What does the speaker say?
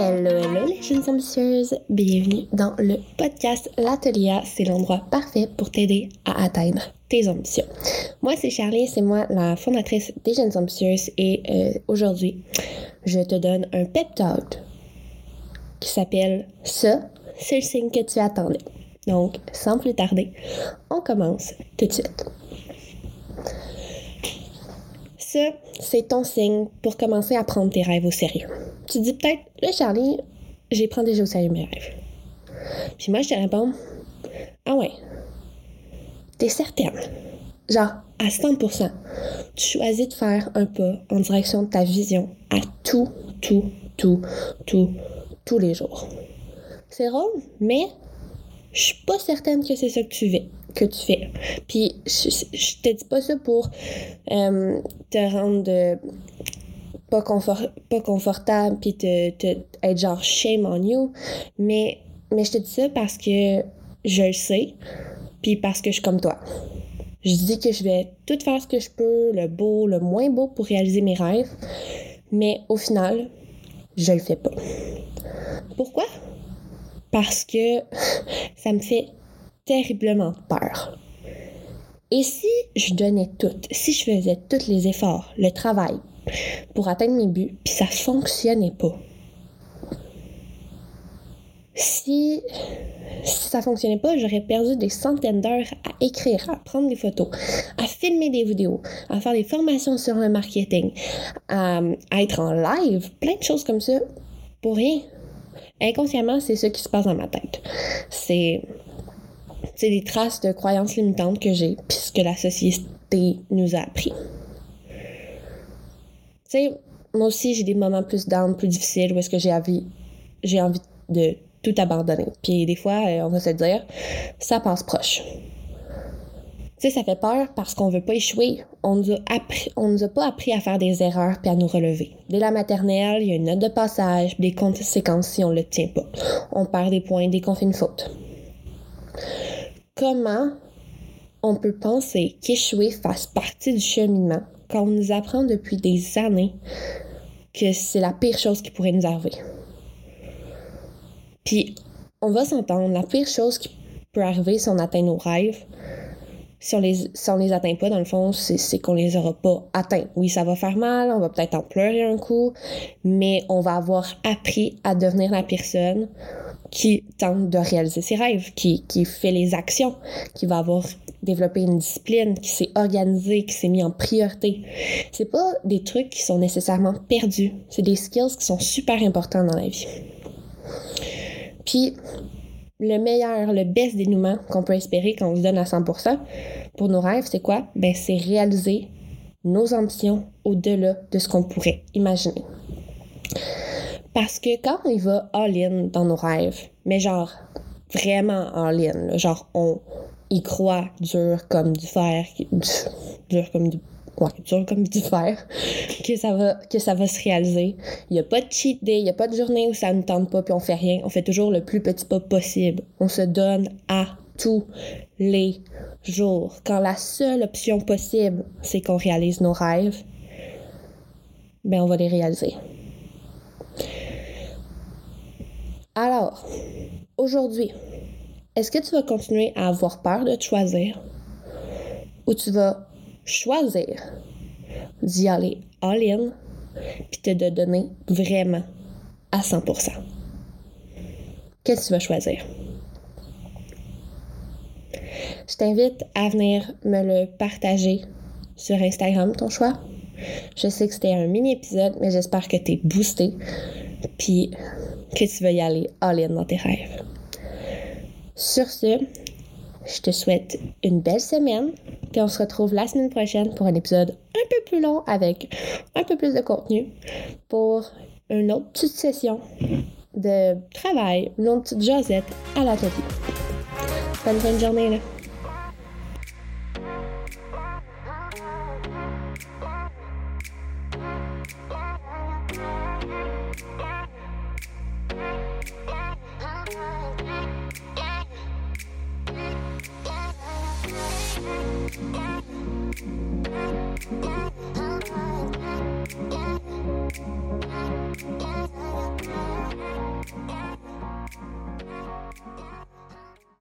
jeunes ambitieuses, bienvenue dans le podcast L'Atelier. C'est l'endroit parfait pour t'aider à atteindre tes ambitions. Moi, c'est Charlie, c'est moi la fondatrice des jeunes ambitieuses et euh, aujourd'hui, je te donne un pep talk qui s'appelle Ça, c'est le signe que tu attendais. Donc, sans plus tarder, on commence tout de suite. Ça, c'est ton signe pour commencer à prendre tes rêves au sérieux. Tu dis peut-être, là, Charlie, j'ai prends déjà au sérieux mes rêves. Puis moi, je te réponds, ah ouais, t'es certaine. Genre, à 100%, tu choisis de faire un pas en direction de ta vision à tout, tout, tout, tout, tous les jours. C'est drôle, mais je suis pas certaine que c'est ça que tu fais. Que tu fais. Puis je, te dis pas ça pour euh, te rendre pas, confort, pas confortable puis te, te, être genre shame on you, mais, mais je te dis ça parce que je le sais, puis parce que je suis comme toi. Je dis que je vais tout faire ce que je peux, le beau, le moins beau pour réaliser mes rêves, mais au final, je le fais pas. Pourquoi? Parce que ça me fait terriblement peur. Et si je donnais tout, si je faisais tous les efforts, le travail pour atteindre mes buts, puis ça fonctionnait pas. Si, si ça fonctionnait pas, j'aurais perdu des centaines d'heures à écrire, à prendre des photos, à filmer des vidéos, à faire des formations sur le marketing, à, à être en live, plein de choses comme ça, pour rien. Inconsciemment, c'est ce qui se passe dans ma tête. C'est c'est des traces de croyances limitantes que j'ai, puisque la société nous a appris. Tu sais, moi aussi, j'ai des moments plus down, plus difficiles, où est-ce que j'ai envie, j'ai envie de tout abandonner. Puis des fois, euh, on va se dire, ça passe proche. Tu sais, ça fait peur parce qu'on veut pas échouer. On nous a appris, on nous a pas appris à faire des erreurs puis à nous relever. Dès la maternelle, il y a une note de passage, des conséquences si on le tient pas. On perd des points dès qu'on fait une faute. Comment on peut penser qu'échouer fasse partie du cheminement? Quand on nous apprend depuis des années que c'est la pire chose qui pourrait nous arriver. Puis, on va s'entendre, la pire chose qui peut arriver si on atteint nos rêves, si on les, si on les atteint pas, dans le fond, c'est qu'on les aura pas atteints. Oui, ça va faire mal, on va peut-être en pleurer un coup, mais on va avoir appris à devenir la personne qui tente de réaliser ses rêves, qui, qui fait les actions, qui va avoir développé une discipline, qui s'est organisé, qui s'est mis en priorité. C'est pas des trucs qui sont nécessairement perdus. C'est des skills qui sont super importants dans la vie. Puis, le meilleur, le best dénouement qu'on peut espérer quand on se donne à 100% pour nos rêves, c'est quoi? Ben, c'est réaliser nos ambitions au-delà de ce qu'on pourrait imaginer. Parce que quand on y va all-in dans nos rêves, mais genre vraiment all-in, genre on y croit dur comme du fer, dur comme du ouais, dur comme du fer, que ça va, que ça va se réaliser. Il n'y a pas de cheat day, il n'y a pas de journée où ça ne tente pas puis on fait rien. On fait toujours le plus petit pas possible. On se donne à tous les jours. Quand la seule option possible, c'est qu'on réalise nos rêves, ben on va les réaliser. Alors, aujourd'hui, est-ce que tu vas continuer à avoir peur de choisir? Ou tu vas choisir d'y aller all-in puis te de donner vraiment à 100%? Qu'est-ce que tu vas choisir? Je t'invite à venir me le partager sur Instagram, ton choix. Je sais que c'était un mini épisode, mais j'espère que tu es boosté. Puis que tu vas y aller all-in dans tes rêves. Sur ce, je te souhaite une belle semaine, puis on se retrouve la semaine prochaine pour un épisode un peu plus long avec un peu plus de contenu pour une autre petite session de travail, une autre petite Josette à l'atelier. Bonne fin de journée là! Oh